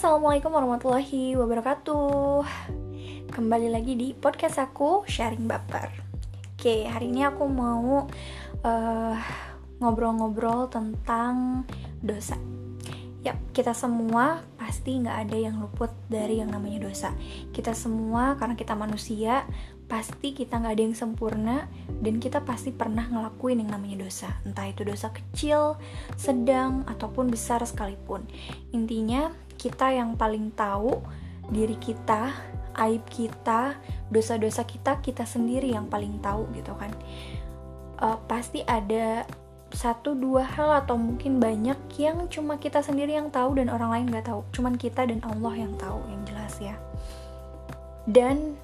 Assalamualaikum warahmatullahi wabarakatuh. Kembali lagi di podcast aku Sharing Baper. Oke, hari ini aku mau uh, ngobrol-ngobrol tentang dosa. Yap, kita semua pasti nggak ada yang luput dari yang namanya dosa. Kita semua, karena kita manusia, pasti kita nggak ada yang sempurna dan kita pasti pernah ngelakuin yang namanya dosa. Entah itu dosa kecil, sedang ataupun besar sekalipun. Intinya kita yang paling tahu diri kita aib kita dosa-dosa kita kita sendiri yang paling tahu gitu kan. Uh, pasti ada satu dua hal atau mungkin banyak yang cuma kita sendiri yang tahu dan orang lain nggak tahu. Cuman kita dan Allah yang tahu yang jelas ya. Dan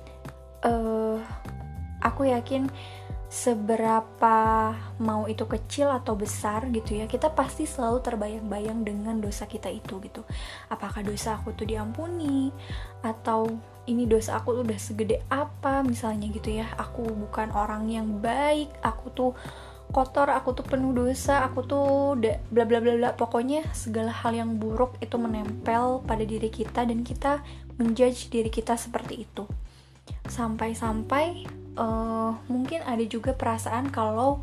uh, aku yakin seberapa mau itu kecil atau besar gitu ya kita pasti selalu terbayang-bayang dengan dosa kita itu gitu. Apakah dosa aku tuh diampuni atau ini dosa aku tuh udah segede apa misalnya gitu ya. Aku bukan orang yang baik aku tuh kotor aku tuh penuh dosa aku tuh bla bla bla bla. Pokoknya segala hal yang buruk itu menempel pada diri kita dan kita menjudge diri kita seperti itu. Sampai-sampai uh, mungkin ada juga perasaan kalau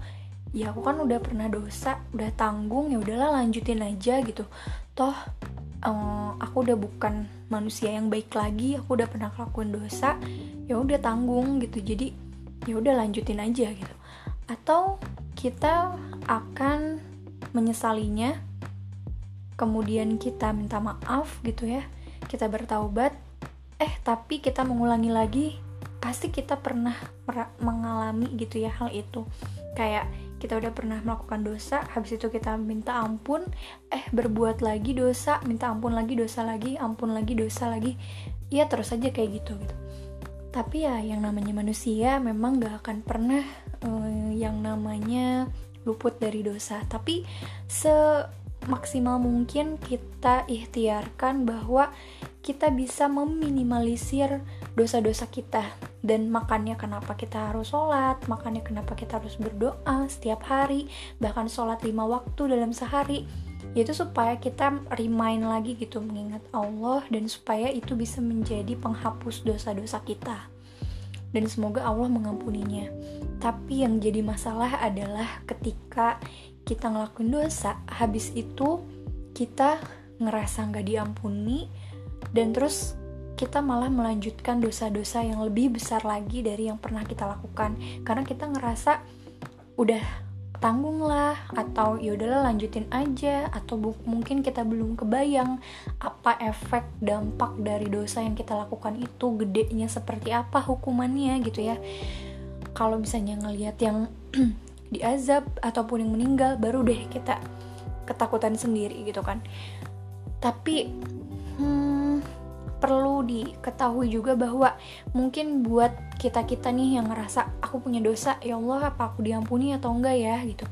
ya aku kan udah pernah dosa udah tanggung ya udahlah lanjutin aja gitu. Toh uh, aku udah bukan manusia yang baik lagi aku udah pernah lakuin dosa ya udah tanggung gitu. Jadi ya udah lanjutin aja gitu. Atau kita akan menyesalinya kemudian kita minta maaf gitu ya. Kita bertaubat eh tapi kita mengulangi lagi pasti kita pernah mengalami gitu ya hal itu. Kayak kita udah pernah melakukan dosa habis itu kita minta ampun eh berbuat lagi dosa minta ampun lagi dosa lagi ampun lagi dosa lagi ya terus aja kayak gitu gitu. Tapi ya yang namanya manusia memang gak akan pernah uh, yang namanya luput dari dosa. Tapi se maksimal mungkin kita ikhtiarkan bahwa kita bisa meminimalisir dosa-dosa kita dan makanya kenapa kita harus sholat makanya kenapa kita harus berdoa setiap hari bahkan sholat lima waktu dalam sehari. Yaitu supaya kita remind lagi gitu mengingat Allah dan supaya itu bisa menjadi penghapus dosa-dosa kita. Dan semoga Allah mengampuninya. Tapi yang jadi masalah adalah ketika kita ngelakuin dosa habis itu kita ngerasa nggak diampuni dan terus kita malah melanjutkan dosa-dosa yang lebih besar lagi dari yang pernah kita lakukan. Karena kita ngerasa udah tanggung lah atau ya udahlah lanjutin aja atau mungkin kita belum kebayang apa efek dampak dari dosa yang kita lakukan itu gedenya seperti apa hukumannya gitu ya. Kalau misalnya ngelihat yang diazab ataupun yang meninggal baru deh kita ketakutan sendiri gitu kan. Tapi hmm, perlu diketahui juga bahwa mungkin buat kita kita nih yang ngerasa aku punya dosa ya Allah apa aku diampuni atau enggak ya gitu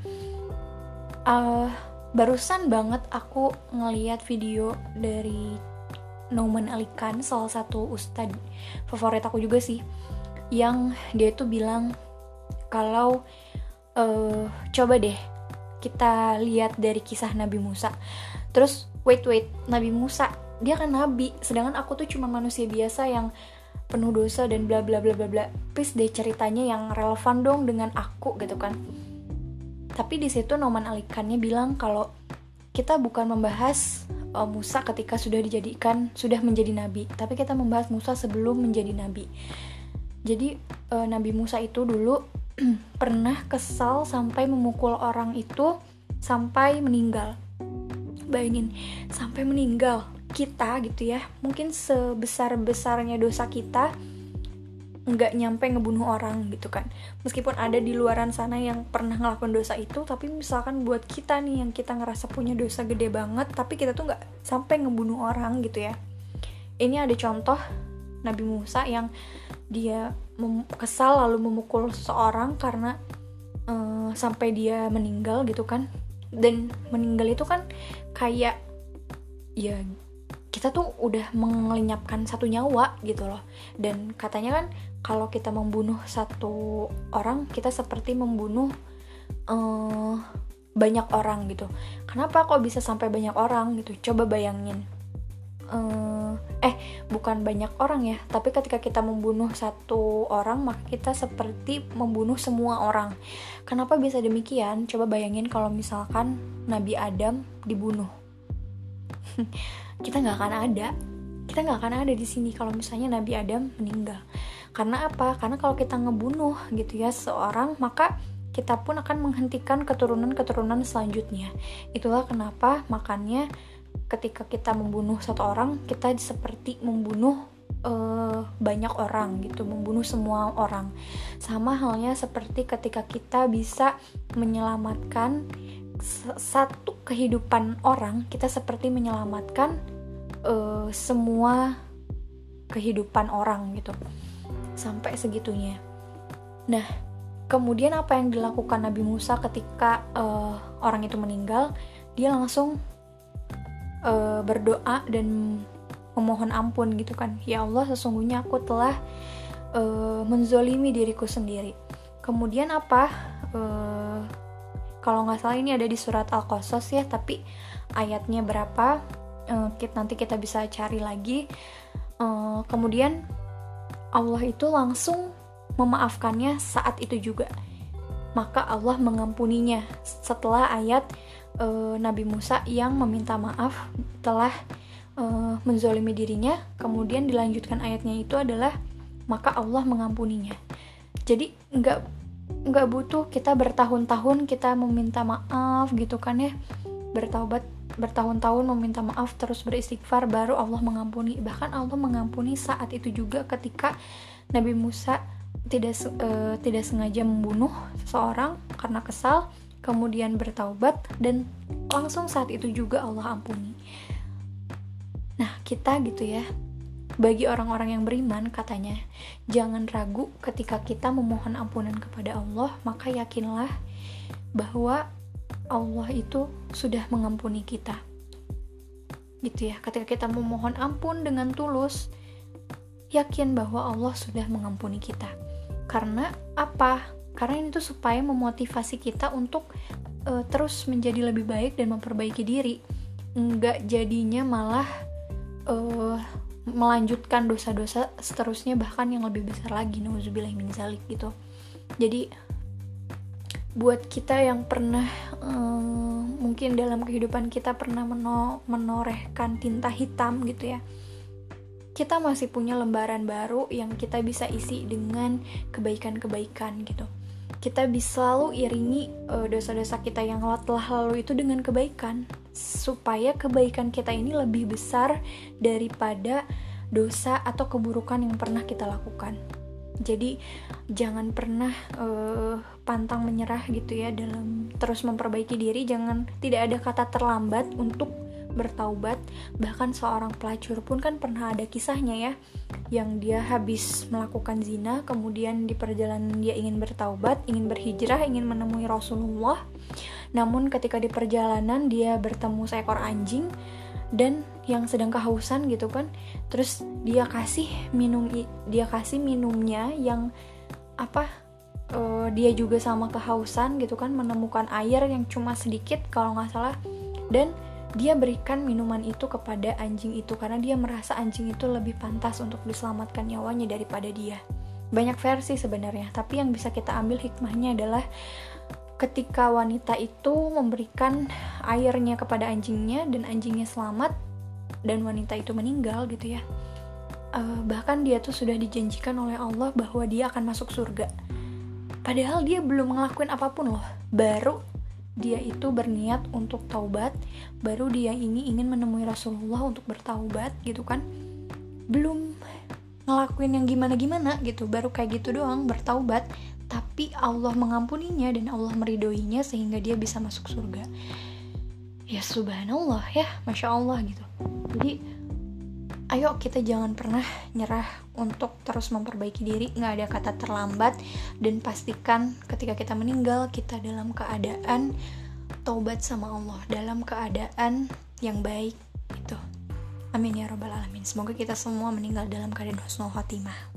uh, barusan banget aku ngeliat video dari Nauman Alikan salah satu ustadz favorit aku juga sih yang dia itu bilang kalau uh, coba deh kita lihat dari kisah Nabi Musa. Terus wait wait, Nabi Musa dia kan nabi, sedangkan aku tuh cuma manusia biasa yang penuh dosa dan bla bla bla bla bla. Please deh ceritanya yang relevan dong dengan aku gitu kan. Tapi di situ Noman Alikannya bilang kalau kita bukan membahas uh, Musa ketika sudah dijadikan sudah menjadi nabi, tapi kita membahas Musa sebelum menjadi nabi. Jadi uh, Nabi Musa itu dulu pernah kesal sampai memukul orang itu sampai meninggal bayangin sampai meninggal kita gitu ya mungkin sebesar besarnya dosa kita nggak nyampe ngebunuh orang gitu kan. Meskipun ada di luaran sana yang pernah ngelakuin dosa itu tapi misalkan buat kita nih yang kita ngerasa punya dosa gede banget tapi kita tuh nggak sampai ngebunuh orang gitu ya. Ini ada contoh Nabi Musa yang dia kesal lalu memukul seseorang karena uh, sampai dia meninggal gitu kan. Dan meninggal itu kan kayak ya kita tuh udah melenyapkan satu nyawa gitu loh. Dan katanya kan kalau kita membunuh satu orang kita seperti membunuh uh, banyak orang gitu. Kenapa kok bisa sampai banyak orang gitu? Coba bayangin. Uh, eh bukan banyak orang ya tapi ketika kita membunuh satu orang maka kita seperti membunuh semua orang. Kenapa bisa demikian? Coba bayangin kalau misalkan Nabi Adam dibunuh kita nggak akan ada. Kita nggak akan ada di sini kalau misalnya Nabi Adam meninggal. Karena apa? Karena kalau kita ngebunuh gitu ya seorang maka kita pun akan menghentikan keturunan-keturunan selanjutnya. Itulah kenapa makannya ketika kita membunuh satu orang kita seperti membunuh uh, banyak orang gitu membunuh semua orang. Sama halnya seperti ketika kita bisa menyelamatkan satu kehidupan orang kita seperti menyelamatkan uh, semua kehidupan orang gitu. Sampai segitunya. Nah kemudian apa yang dilakukan Nabi Musa ketika uh, orang itu meninggal? Dia langsung uh, berdoa dan memohon ampun gitu kan. Ya Allah sesungguhnya aku telah uh, menzolimi diriku sendiri. Kemudian apa? Uh, kalau nggak salah ini ada di surat al-qasas ya tapi ayatnya berapa? Kita, nanti kita bisa cari lagi. Uh, kemudian Allah itu langsung memaafkannya saat itu juga. Maka Allah mengampuninya setelah ayat uh, Nabi Musa yang meminta maaf telah uh, menzolimi dirinya. Kemudian dilanjutkan ayatnya itu adalah maka Allah mengampuninya. Jadi nggak nggak butuh kita bertahun-tahun kita meminta maaf gitu kan ya bertaubat bertahun-tahun meminta maaf terus beristighfar baru Allah mengampuni bahkan Allah mengampuni saat itu juga ketika Nabi Musa tidak uh, tidak sengaja membunuh seseorang karena kesal kemudian bertaubat dan langsung saat itu juga Allah ampuni. Nah, kita gitu ya. Bagi orang-orang yang beriman katanya, jangan ragu ketika kita memohon ampunan kepada Allah, maka yakinlah bahwa Allah itu sudah mengampuni kita. Gitu ya, ketika kita memohon ampun dengan tulus, yakin bahwa Allah sudah mengampuni kita. Karena apa? karena ini tuh supaya memotivasi kita untuk uh, terus menjadi lebih baik dan memperbaiki diri nggak jadinya malah uh, melanjutkan dosa-dosa seterusnya bahkan yang lebih besar lagi nauzubillah min zalik gitu. Jadi buat kita yang pernah uh, mungkin dalam kehidupan kita pernah meno menorehkan tinta hitam gitu ya kita masih punya lembaran baru yang kita bisa isi dengan kebaikan-kebaikan gitu kita bisa selalu iringi eh, dosa-dosa kita yang telah lalu itu dengan kebaikan supaya kebaikan kita ini lebih besar daripada dosa atau keburukan yang pernah kita lakukan. Jadi jangan pernah uh, pantang menyerah gitu ya dalam terus memperbaiki diri. Jangan tidak ada kata terlambat untuk bertaubat bahkan seorang pelacur pun kan pernah ada kisahnya ya yang dia habis melakukan zina kemudian di perjalanan dia ingin bertaubat ingin berhijrah ingin menemui Rasulullah. Namun ketika di perjalanan dia bertemu seekor anjing dan yang sedang kehausan gitu kan terus dia kasih minum dia kasih minumnya yang apa uh, dia juga sama kehausan gitu kan menemukan air yang cuma sedikit kalau nggak salah dan dia berikan minuman itu kepada anjing itu karena dia merasa anjing itu lebih pantas untuk diselamatkan nyawanya daripada dia. Banyak versi sebenarnya, tapi yang bisa kita ambil hikmahnya adalah ketika wanita itu memberikan airnya kepada anjingnya dan anjingnya selamat dan wanita itu meninggal gitu ya. Uh, bahkan dia tuh sudah dijanjikan oleh Allah bahwa dia akan masuk surga. Padahal dia belum ngelakuin apa pun loh. Baru dia itu berniat untuk taubat baru dia ini ingin menemui Rasulullah untuk bertaubat gitu kan. Belum ngelakuin yang gimana-gimana gitu baru kayak gitu doang bertaubat. Tapi Allah mengampuninya dan Allah meridoinya sehingga dia bisa masuk surga. Ya subhanallah ya masya Allah gitu. Jadi ayo kita jangan pernah nyerah untuk terus memperbaiki diri nggak ada kata terlambat dan pastikan ketika kita meninggal kita dalam keadaan taubat sama Allah dalam keadaan yang baik itu amin ya robbal alamin. Semoga kita semua meninggal dalam keadaan husnul khotimah